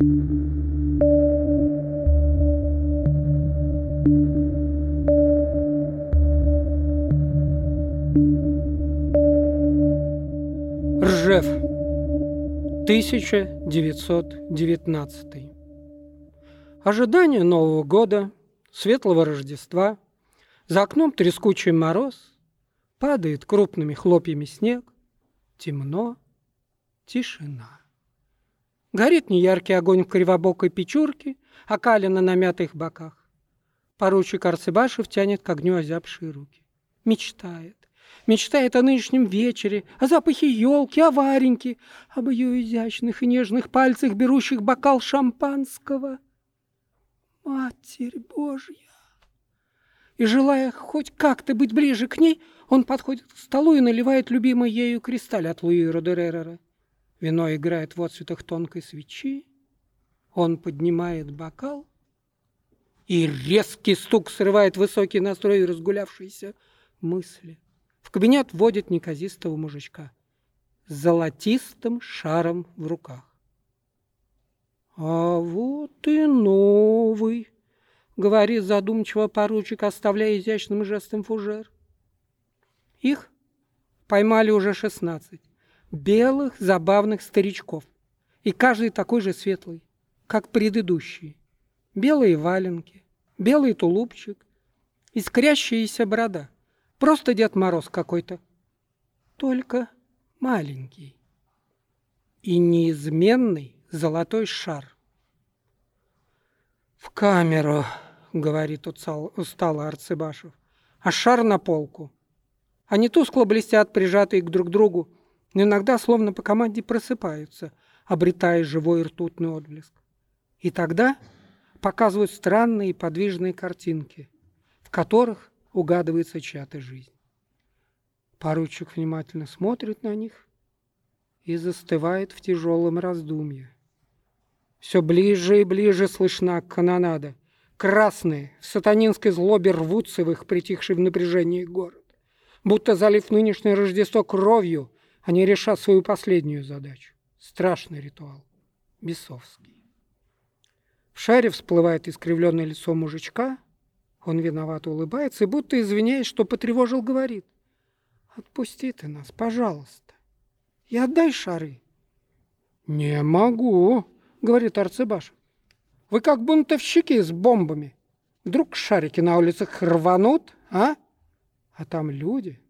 Ржев. 1919. Ожидание Нового года, светлого Рождества. За окном трескучий мороз. Падает крупными хлопьями снег. Темно. Тишина. Горит неяркий огонь в кривобокой печурке, окалина на мятых боках. Поручик Арцебашев тянет к огню озябшие руки. Мечтает мечтает о нынешнем вечере, о запахе елки, о Вареньке, об ее изящных и нежных пальцах, берущих бокал шампанского. Матерь Божья! И, желая хоть как-то быть ближе к ней, он подходит к столу и наливает любимый ею кристаль от Луи Родеререра. Вино играет в отцветах тонкой свечи. Он поднимает бокал, и резкий стук срывает высокий настрой разгулявшейся мысли. В кабинет вводит неказистого мужичка с золотистым шаром в руках. «А вот и новый», — говорит задумчиво поручик, оставляя изящным жестом фужер. Их поймали уже шестнадцать белых забавных старичков, и каждый такой же светлый, как предыдущие. Белые валенки, белый тулупчик, искрящаяся борода — Просто Дед Мороз какой-то. Только маленький. И неизменный золотой шар. «В камеру», — говорит устало Арцебашев, — «а шар на полку». Они тускло блестят, прижатые к друг другу, но иногда, словно по команде, просыпаются, обретая живой ртутный отблеск. И тогда показывают странные подвижные картинки, в которых угадывается чья-то жизнь. Поручик внимательно смотрит на них и застывает в тяжелом раздумье. Все ближе и ближе слышна канонада. Красные в сатанинской злобе рвутся в их притихший в напряжении город. Будто залив нынешнее Рождество кровью, они решат свою последнюю задачу. Страшный ритуал. Бесовский. В шаре всплывает искривленное лицо мужичка, он виновато улыбается и, будто извиняясь, что потревожил, говорит. «Отпусти ты нас, пожалуйста, и отдай шары». «Не могу», — говорит Арцебаш. «Вы как бунтовщики с бомбами. Вдруг шарики на улицах рванут, а? А там люди.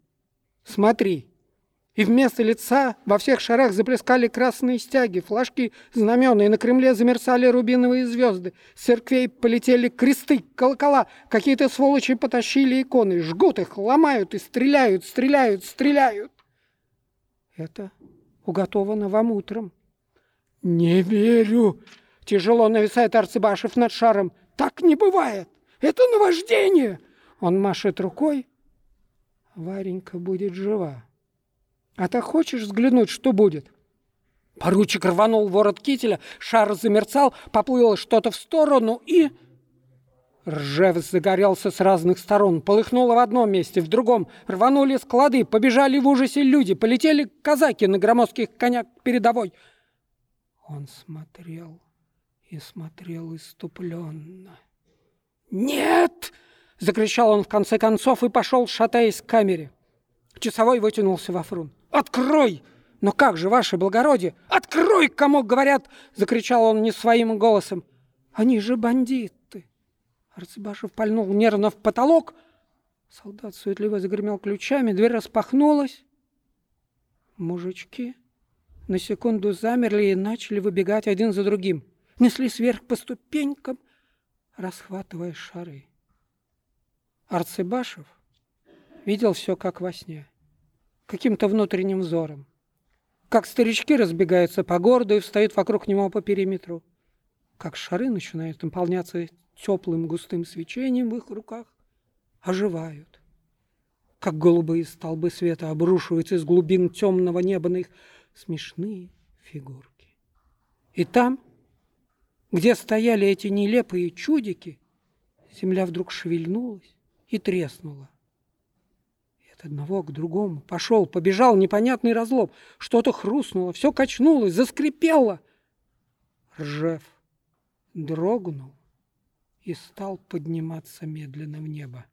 Смотри, и вместо лица во всех шарах заплескали красные стяги, флажки, знамена, и на Кремле замерцали рубиновые звезды. С церквей полетели кресты, колокола, какие-то сволочи потащили иконы, жгут их, ломают и стреляют, стреляют, стреляют. Это уготовано вам утром. Не верю. Тяжело нависает Арцебашев над шаром. Так не бывает. Это наваждение. Он машет рукой. Варенька будет жива. А ты хочешь взглянуть, что будет?» Поручик рванул ворот кителя, шар замерцал, поплыло что-то в сторону и... Ржев загорелся с разных сторон, полыхнуло в одном месте, в другом. Рванули склады, побежали в ужасе люди, полетели казаки на громоздких конях передовой. Он смотрел и смотрел иступленно. «Нет!» — закричал он в конце концов и пошел, шатаясь к камере. Часовой вытянулся во фрунт. «Открой!» «Но как же, ваше благородие? Открой, кому говорят!» — закричал он не своим голосом. «Они же бандиты!» Арцебашев пальнул нервно в потолок. Солдат суетливо загремел ключами, дверь распахнулась. Мужички на секунду замерли и начали выбегать один за другим. Неслись вверх по ступенькам, расхватывая шары. Арцебашев видел все как во сне каким-то внутренним взором. Как старички разбегаются по городу и встают вокруг него по периметру. Как шары начинают наполняться теплым густым свечением в их руках, оживают. Как голубые столбы света обрушиваются из глубин темного неба на их смешные фигурки. И там, где стояли эти нелепые чудики, земля вдруг шевельнулась и треснула. От одного к другому пошел, побежал непонятный разлом. Что-то хрустнуло, все качнулось, заскрипело. Ржев дрогнул и стал подниматься медленно в небо,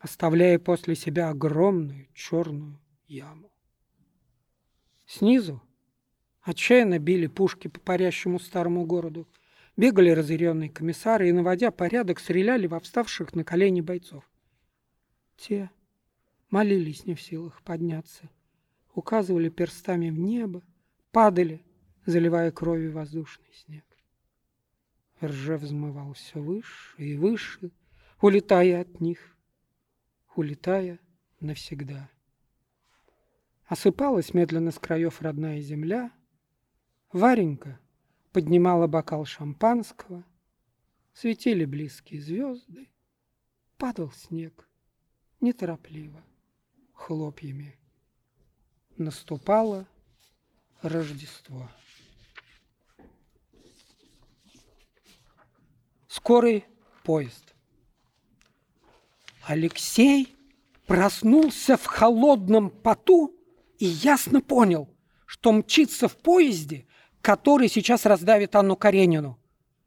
оставляя после себя огромную черную яму. Снизу отчаянно били пушки по парящему старому городу, бегали разъяренные комиссары и, наводя порядок, стреляли во вставших на колени бойцов. Те молились не в силах подняться, указывали перстами в небо, падали, заливая кровью воздушный снег. Ржев взмывал все выше и выше, улетая от них, улетая навсегда. Осыпалась медленно с краев родная земля. Варенька поднимала бокал шампанского. Светили близкие звезды. Падал снег неторопливо, хлопьями. Наступало Рождество. Скорый поезд. Алексей проснулся в холодном поту и ясно понял, что мчится в поезде, который сейчас раздавит Анну Каренину.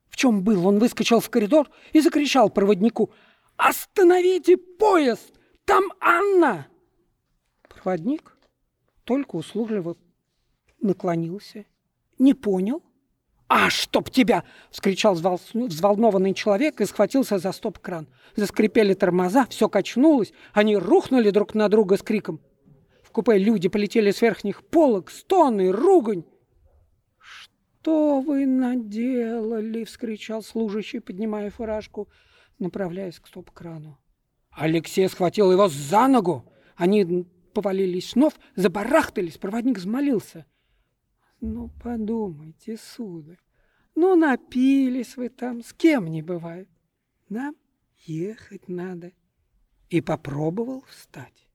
В чем был? Он выскочил в коридор и закричал проводнику «Остановите поезд! Там Анна!» Проводник только услужливо наклонился, не понял «А, чтоб тебя!» — вскричал взволнованный человек и схватился за стоп-кран. Заскрипели тормоза, все качнулось, они рухнули друг на друга с криком. В купе люди полетели с верхних полок, стоны, ругань. «Что вы наделали?» — вскричал служащий, поднимая фуражку, направляясь к стоп-крану. Алексей схватил его за ногу. Они повалились снова, забарахтались, проводник взмолился — ну, подумайте, сударь, ну, напились вы там, с кем не бывает. Нам ехать надо. И попробовал встать.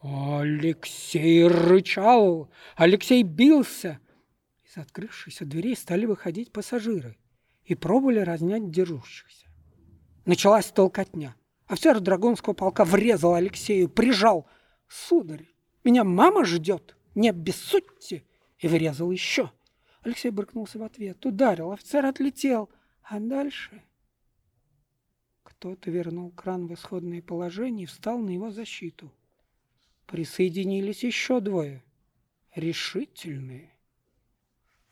Алексей рычал, Алексей бился. Из открывшихся дверей стали выходить пассажиры и пробовали разнять держущихся. Началась толкотня. Офицер Драгунского полка врезал Алексею, прижал. «Сударь, меня мама ждет, не обессудьте!» и вырезал еще. Алексей брыкнулся в ответ, ударил, офицер отлетел, а дальше... Кто-то вернул кран в исходное положение и встал на его защиту. Присоединились еще двое. Решительные.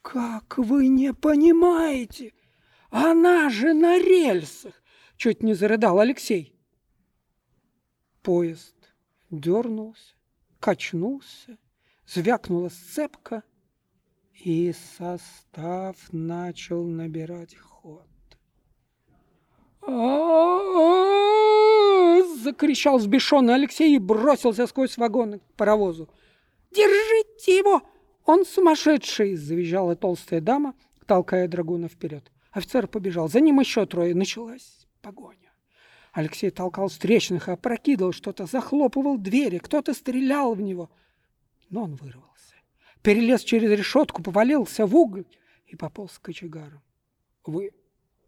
«Как вы не понимаете? Она же на рельсах!» Чуть не зарыдал Алексей. Поезд дернулся, качнулся, звякнула сцепка, и состав начал набирать ход. закричал сбешенный Алексей и бросился сквозь вагоны к паровозу. «Держите его! Он сумасшедший!» – завизжала толстая дама, толкая драгуна вперед. Офицер побежал. За ним еще трое. Началась погоня. Алексей толкал встречных, опрокидывал что-то, захлопывал двери, кто-то стрелял в него. Но он вырвал перелез через решетку, повалился в уголь и пополз к кочегару. «Вы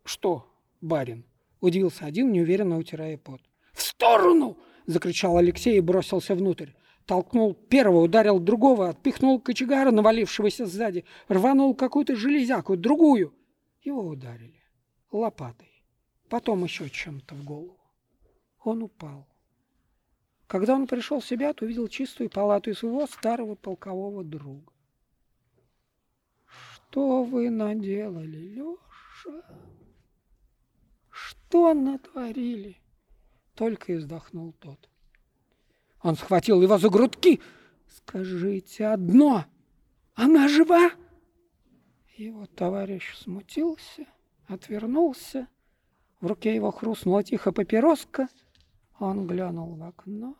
что, барин?» – удивился один, неуверенно утирая пот. «В сторону!» – закричал Алексей и бросился внутрь. Толкнул первого, ударил другого, отпихнул кочегара, навалившегося сзади, рванул какую-то железяку, другую. Его ударили лопатой, потом еще чем-то в голову. Он упал. Когда он пришел в себя, то увидел чистую палату и своего старого полкового друга. «Что вы наделали, Леша? Что натворили?» Только и вздохнул тот. Он схватил его за грудки. «Скажите одно, она жива?» Его товарищ смутился, отвернулся. В руке его хрустнула тихо папироска — он глянул в окно,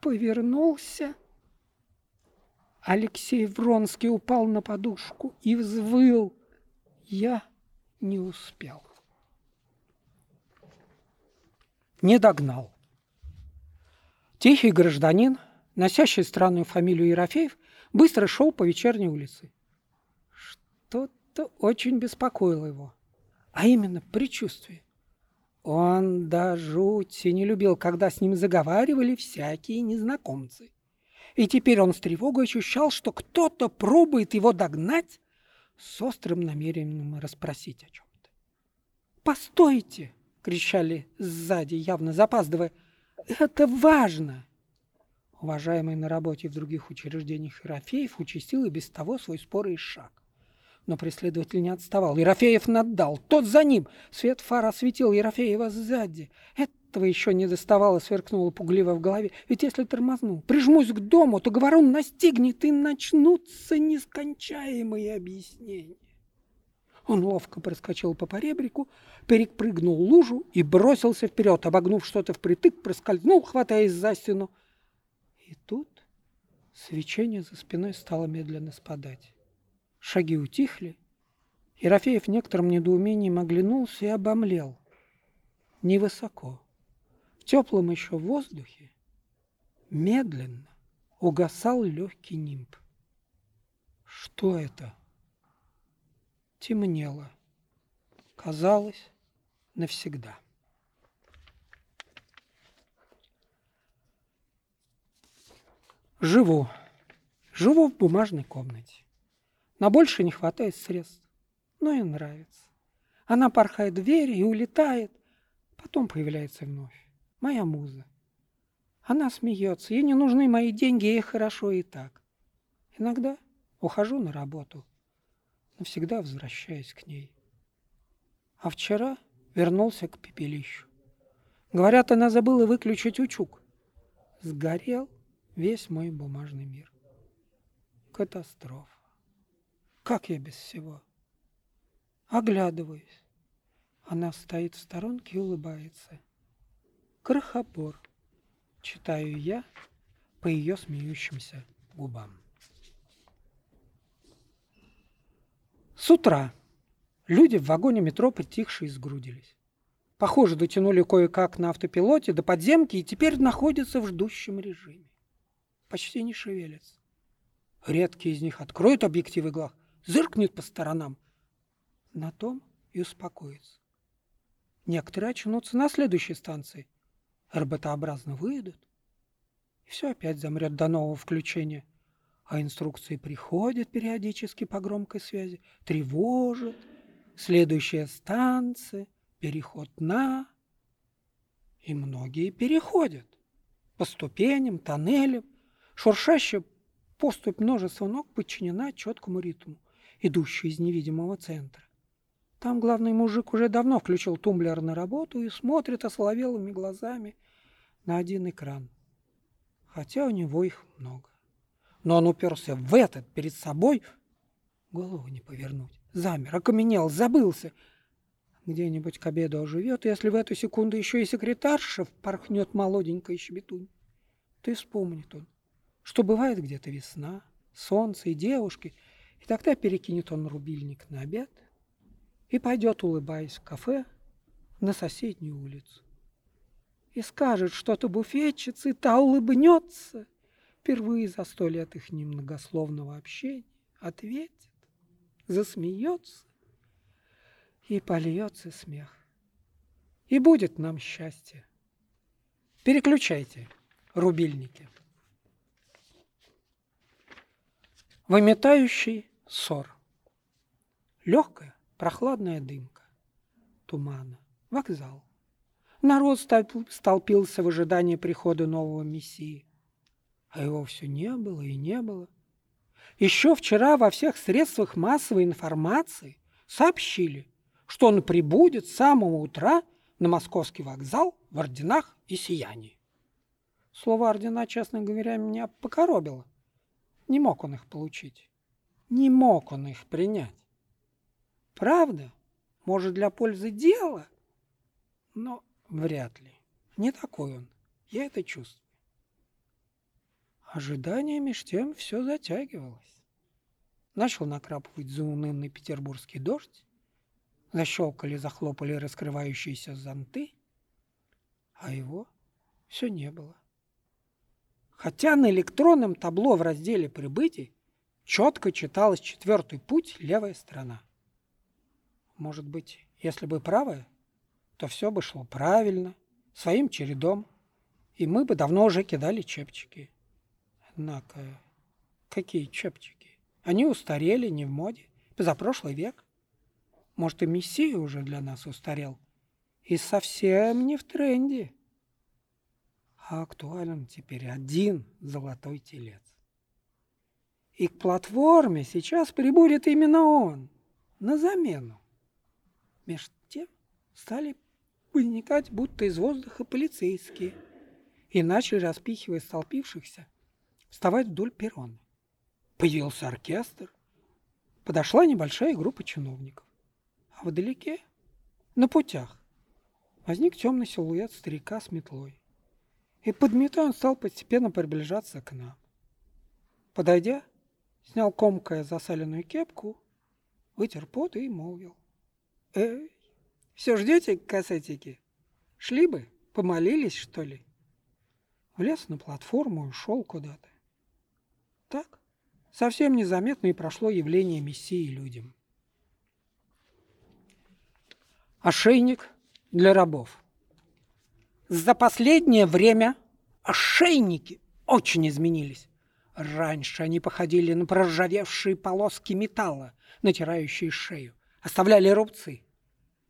повернулся. Алексей Вронский упал на подушку и взвыл. Я не успел. Не догнал. Тихий гражданин, носящий странную фамилию Ерофеев, быстро шел по вечерней улице. Что-то очень беспокоило его, а именно предчувствие. Он до жути не любил, когда с ним заговаривали всякие незнакомцы. И теперь он с тревогой ощущал, что кто-то пробует его догнать, с острым намерением расспросить о чем-то. «Постойте!» — кричали сзади, явно запаздывая. «Это важно!» Уважаемый на работе в других учреждениях Ерофеев участил и без того свой спорый шаг. Но преследователь не отставал. Ерофеев наддал. Тот за ним. Свет фар осветил Ерофеева сзади. Этого еще не доставало, сверкнуло пугливо в голове. Ведь если тормозну, прижмусь к дому, то говорун настигнет, и начнутся нескончаемые объяснения. Он ловко проскочил по поребрику, перепрыгнул лужу и бросился вперед, обогнув что-то впритык, проскользнул, хватаясь за стену. И тут свечение за спиной стало медленно спадать. Шаги утихли. Ерофеев в некотором недоумении оглянулся и обомлел. Невысоко, в теплом еще воздухе, медленно угасал легкий нимб. Что это? Темнело. Казалось, навсегда. Живу. Живу в бумажной комнате. На больше не хватает средств, но и нравится. Она порхает в двери и улетает, потом появляется вновь. Моя муза. Она смеется, ей не нужны мои деньги, ей хорошо и так. Иногда ухожу на работу, навсегда возвращаюсь к ней. А вчера вернулся к пепелищу. Говорят, она забыла выключить утюг. Сгорел весь мой бумажный мир. Катастрофа. Как я без всего? Оглядываюсь. Она стоит в сторонке и улыбается. Крохобор. Читаю я по ее смеющимся губам. С утра люди в вагоне метро притихшие сгрудились. Похоже, дотянули кое-как на автопилоте до подземки и теперь находятся в ждущем режиме почти не шевелятся. Редкие из них откроют объективы глаз, зыркнет по сторонам. На том и успокоится. Некоторые очнутся на следующей станции, роботообразно выйдут, и все опять замрет до нового включения. А инструкции приходят периодически по громкой связи, тревожат, следующая станция, переход на... И многие переходят по ступеням, тоннелям, Шуршащая поступь множества ног подчинена четкому ритму, идущему из невидимого центра. Там главный мужик уже давно включил тумблер на работу и смотрит осоловелыми глазами на один экран. Хотя у него их много. Но он уперся в этот перед собой, голову не повернуть. Замер, окаменел, забылся. Где-нибудь к обеду оживет, если в эту секунду еще и секретарша порхнет молоденькая щебетунь, и вспомнит он что бывает где-то весна, солнце и девушки, и тогда перекинет он рубильник на обед и пойдет, улыбаясь, в кафе на соседнюю улицу. И скажет что-то буфетчице, и та улыбнется, впервые за сто лет их немногословного общения, ответит, засмеется, и польется смех. И будет нам счастье. Переключайте рубильники. Выметающий ссор. Легкая, прохладная дымка. Тумана. Вокзал. Народ столпился в ожидании прихода нового мессии. А его все не было и не было. Еще вчера во всех средствах массовой информации сообщили, что он прибудет с самого утра на московский вокзал в орденах и сиянии. Слово ордена, честно говоря, меня покоробило – не мог он их получить. Не мог он их принять. Правда? Может, для пользы дела? Но вряд ли. Не такой он. Я это чувствую. Ожидание меж тем все затягивалось. Начал накрапывать заунывный петербургский дождь. Защелкали, захлопали раскрывающиеся зонты. А его все не было. Хотя на электронном табло в разделе «Прибытий» четко читалось четвертый путь левая сторона. Может быть, если бы правая, то все бы шло правильно, своим чередом, и мы бы давно уже кидали чепчики. Однако, какие чепчики? Они устарели, не в моде. Позапрошлый век. Может, и Мессия уже для нас устарел. И совсем не в тренде. А актуален теперь один золотой телец. И к платформе сейчас прибудет именно он, на замену. Меж тем стали возникать будто из воздуха полицейские и начали, распихивая столпившихся, вставать вдоль перрона. Появился оркестр, подошла небольшая группа чиновников. А вдалеке, на путях, возник темный силуэт старика с метлой. И подметая он стал постепенно приближаться к нам. Подойдя, снял комкая засаленную кепку, вытер пот и молвил. «Эй, все ждете, касетики? Шли бы, помолились, что ли?» Влез на платформу и ушел куда-то. Так, совсем незаметно и прошло явление Мессии людям. Ошейник для рабов. За последнее время ошейники очень изменились. Раньше они походили на проржавевшие полоски металла, натирающие шею, оставляли рубцы.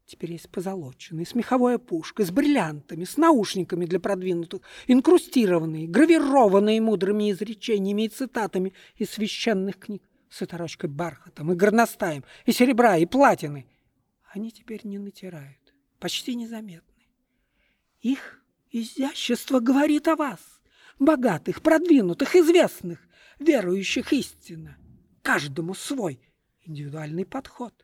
Теперь есть позолоченные, с меховой опушкой, с бриллиантами, с наушниками для продвинутых, инкрустированные, гравированные мудрыми изречениями и цитатами из священных книг, с оторочкой бархатом и горностаем, и серебра, и платины. Они теперь не натирают, почти незаметны. Их изящество говорит о вас богатых, продвинутых, известных, верующих истинно. Каждому свой индивидуальный подход.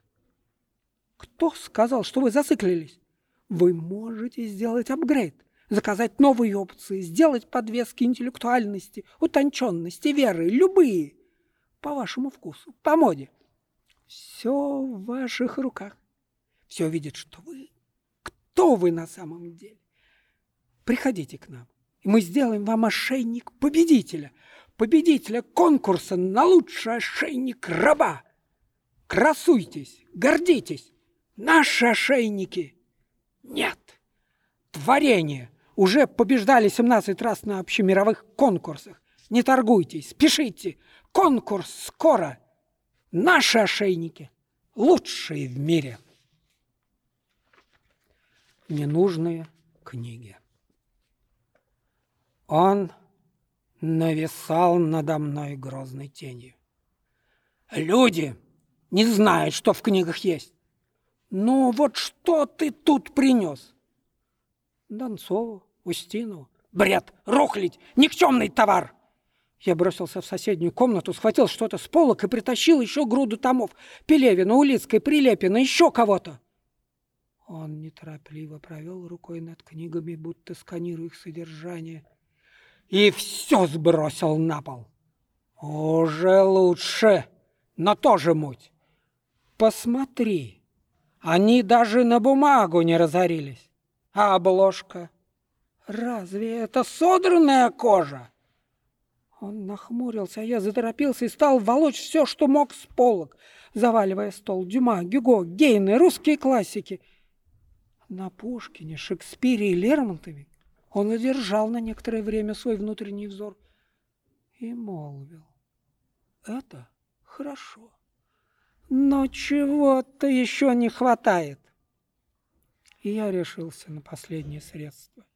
Кто сказал, что вы зациклились? Вы можете сделать апгрейд, заказать новые опции, сделать подвески интеллектуальности, утонченности, веры, любые, по вашему вкусу, по моде. Все в ваших руках. Все видит, что вы, кто вы на самом деле. Приходите к нам и мы сделаем вам ошейник победителя, конкурса на лучший ошейник раба. Красуйтесь, гордитесь. Наши ошейники нет. Творение уже побеждали 17 раз на общемировых конкурсах. Не торгуйтесь, спешите. Конкурс скоро. Наши ошейники лучшие в мире. Ненужные книги. Он нависал надо мной грозной тенью. Люди не знают, что в книгах есть. Ну вот что ты тут принес? Донцову, Устинову. Бред, рухлить, никчемный товар. Я бросился в соседнюю комнату, схватил что-то с полок и притащил еще груду томов. Пелевина, Улицкой, Прилепина, еще кого-то. Он неторопливо провел рукой над книгами, будто сканируя их содержание – и все сбросил на пол. Уже лучше, но тоже муть. Посмотри, они даже на бумагу не разорились. А обложка? Разве это содранная кожа? Он нахмурился, а я заторопился и стал волочь все, что мог с полок, заваливая стол Дюма, Гюго, Гейны, русские классики. На Пушкине, Шекспире и Лермонтове он одержал на некоторое время свой внутренний взор и молвил. Это хорошо, но чего-то еще не хватает. И я решился на последнее средство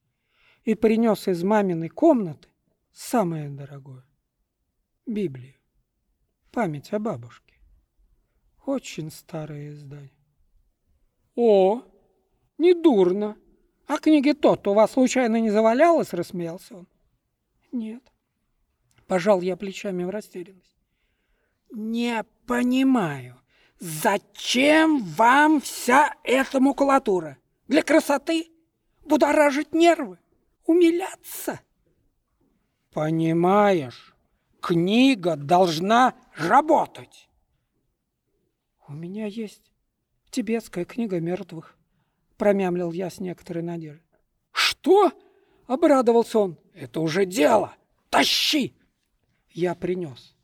и принес из маминой комнаты самое дорогое — Библию. Память о бабушке. Очень старое издание. О, недурно! «А книги тот у вас случайно не завалялось?» – рассмеялся он. «Нет». Пожал я плечами в растерянность. «Не понимаю, зачем вам вся эта макулатура? Для красоты? Будоражить нервы? Умиляться?» «Понимаешь, книга должна работать!» «У меня есть тибетская книга мертвых промямлил я с некоторой надеждой. «Что?» — обрадовался он. «Это уже дело! Тащи!» Я принес.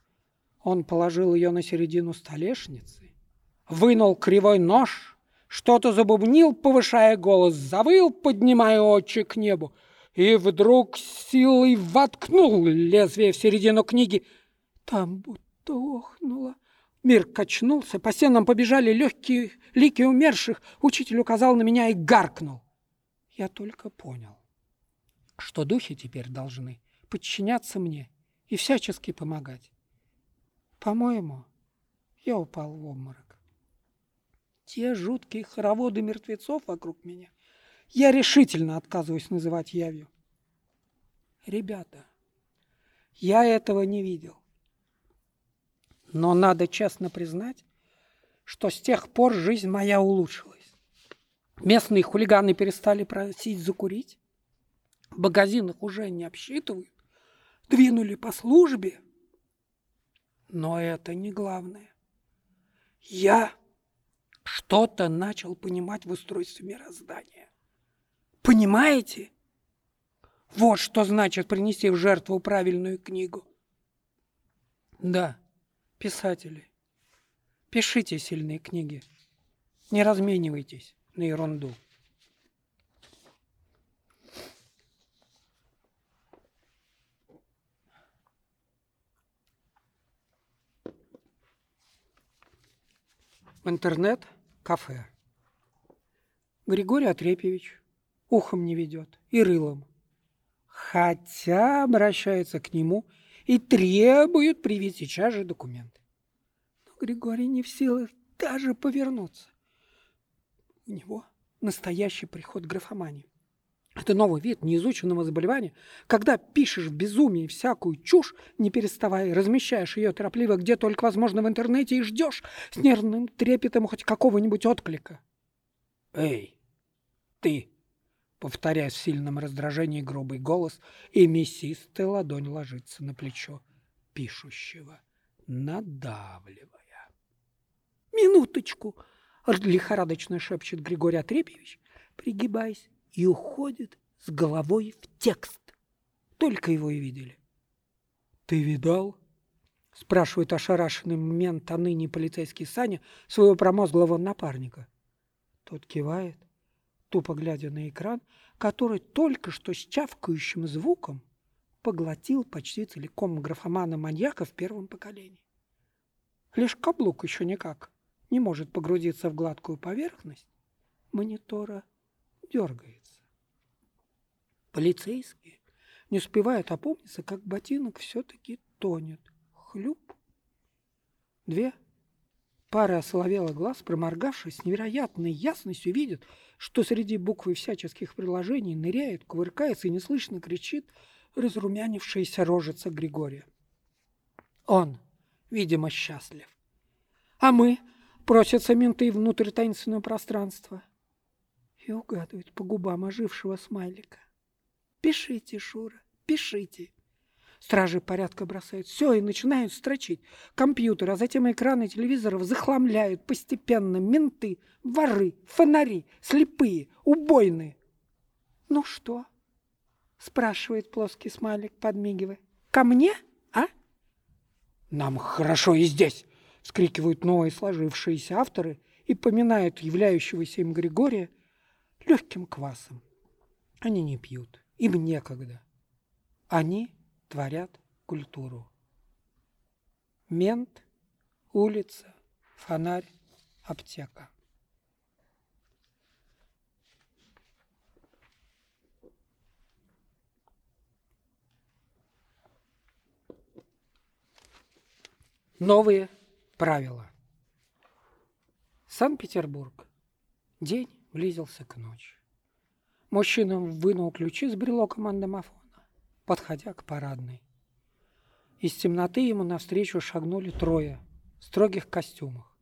Он положил ее на середину столешницы, вынул кривой нож, что-то забубнил, повышая голос, завыл, поднимая очи к небу, и вдруг силой воткнул лезвие в середину книги. Там будто охнуло, Мир качнулся, по стенам побежали легкие лики умерших. Учитель указал на меня и гаркнул. Я только понял, что духи теперь должны подчиняться мне и всячески помогать. По-моему, я упал в обморок. Те жуткие хороводы мертвецов вокруг меня я решительно отказываюсь называть явью. Ребята, я этого не видел. Но надо честно признать, что с тех пор жизнь моя улучшилась. Местные хулиганы перестали просить закурить, в магазинах уже не обсчитывают, двинули по службе. Но это не главное. Я что-то начал понимать в устройстве мироздания. Понимаете? Вот что значит принести в жертву правильную книгу. Да, Писатели, пишите сильные книги. Не разменивайтесь на ерунду. В интернет кафе. Григорий Отрепьевич ухом не ведет и рылом. Хотя обращается к нему – и требуют привить сейчас же документы. Но Григорий не в силах даже повернуться. У него настоящий приход графомании. Это новый вид неизученного заболевания, когда пишешь в безумии всякую чушь, не переставая, размещаешь ее торопливо где только возможно в интернете и ждешь с нервным трепетом хоть какого-нибудь отклика. «Эй, ты!» Повторяя в сильном раздражении грубый голос, и мясистая ладонь ложится на плечо пишущего, надавливая. «Минуточку!» — лихорадочно шепчет Григорий Отрепьевич, пригибаясь, и уходит с головой в текст. Только его и видели. «Ты видал?» — спрашивает ошарашенный момент, а ныне полицейский Саня своего промозглого напарника. Тот кивает, тупо глядя на экран, который только что с чавкающим звуком поглотил почти целиком графомана-маньяка в первом поколении. Лишь каблук еще никак не может погрузиться в гладкую поверхность монитора дергается. Полицейские не успевают опомниться, как ботинок все-таки тонет. Хлюп. Две Пара осоловелых глаз, проморгавшись, с невероятной ясностью видит, что среди буквы всяческих приложений ныряет, кувыркается и неслышно кричит разрумянившаяся рожица Григория. Он, видимо, счастлив. А мы, просятся менты внутрь таинственного пространства. И угадывают по губам ожившего смайлика. Пишите, Шура, пишите. Стражи порядка бросают все и начинают строчить. Компьютер, а затем экраны телевизоров захламляют постепенно менты, воры, фонари, слепые, убойные. «Ну что?» — спрашивает плоский смайлик, подмигивая. «Ко мне, а?» «Нам хорошо и здесь!» — вскрикивают новые сложившиеся авторы и поминают являющегося им Григория легким квасом. Они не пьют, им некогда. Они творят культуру. Мент, улица, фонарь, аптека. Новые правила. Санкт-Петербург. День близился к ночи. Мужчина вынул ключи с брелоком от домофона подходя к парадной. Из темноты ему навстречу шагнули трое в строгих костюмах.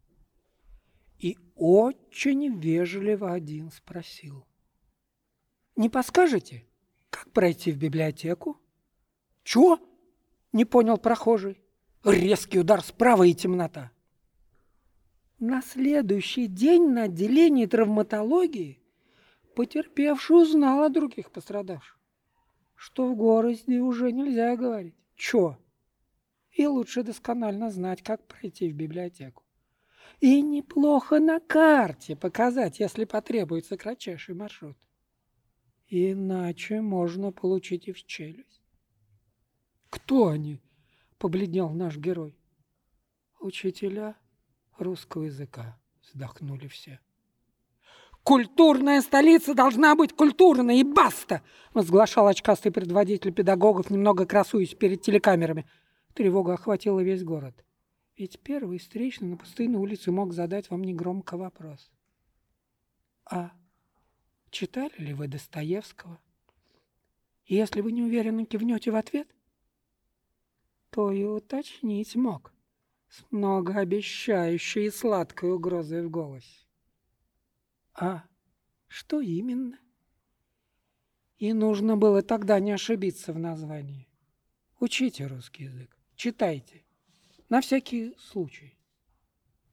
И очень вежливо один спросил. «Не подскажете, как пройти в библиотеку?» «Чё?» — не понял прохожий. Резкий удар справа и темнота. На следующий день на отделении травматологии потерпевший узнал о других пострадавших что в городе уже нельзя говорить «чё». И лучше досконально знать, как пройти в библиотеку. И неплохо на карте показать, если потребуется кратчайший маршрут. Иначе можно получить и в челюсть. «Кто они?» — побледнел наш герой. «Учителя русского языка, вздохнули все. «Культурная столица должна быть культурной, и баста!» возглашал очкастый предводитель педагогов, немного красуясь перед телекамерами. Тревога охватила весь город. Ведь первый встречный на пустынной улице мог задать вам негромко вопрос. «А читали ли вы Достоевского?» Если вы не уверенно кивнете в ответ, то и уточнить мог с многообещающей и сладкой угрозой в голосе. А что именно? И нужно было тогда не ошибиться в названии. Учите русский язык, читайте. На всякий случай.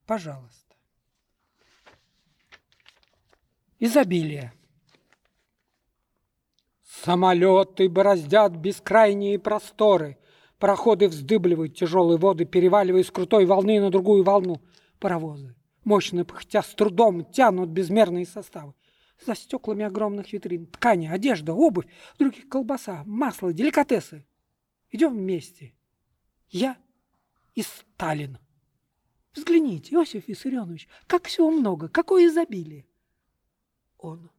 Пожалуйста. Изобилие. Самолеты бороздят бескрайние просторы. Пароходы вздыбливают тяжелые воды, переваливая с крутой волны на другую волну. Паровозы мощно пыхтя с трудом тянут безмерные составы. За стеклами огромных витрин ткани, одежда, обувь, других колбаса, масло, деликатесы. Идем вместе. Я и Сталин. Взгляните, Иосиф Виссарионович, как всего много, какое изобилие. Он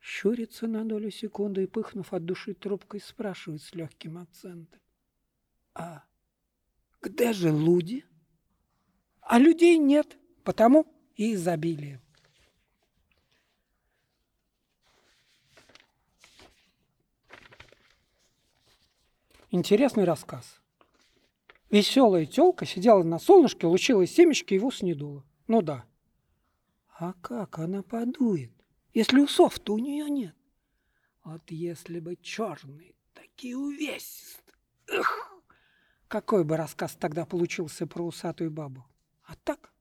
щурится на долю секунды и, пыхнув от души трубкой, спрашивает с легким акцентом. А где же люди? А людей нет потому и изобилие. Интересный рассказ. Веселая тёлка сидела на солнышке, лучила семечки и в ус не дула. Ну да. А как она подует, если усов-то у нее нет? Вот если бы черный, такие увесистые. Эх! Какой бы рассказ тогда получился про усатую бабу. А так,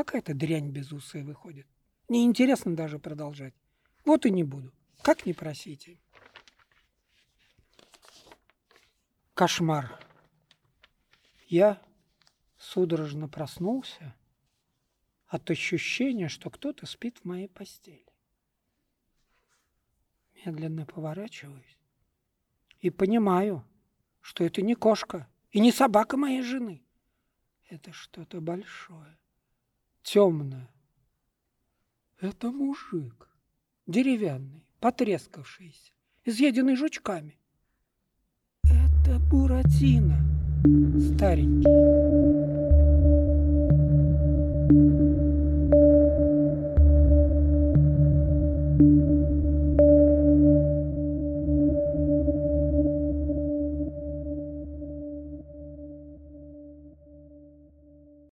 Какая-то дрянь безусая выходит. Неинтересно даже продолжать. Вот и не буду. Как не просите. Кошмар. Я судорожно проснулся от ощущения, что кто-то спит в моей постели. Медленно поворачиваюсь и понимаю, что это не кошка и не собака моей жены. Это что-то большое темная. Это мужик, деревянный, потрескавшийся, изъеденный жучками. Это Буратино, старенький.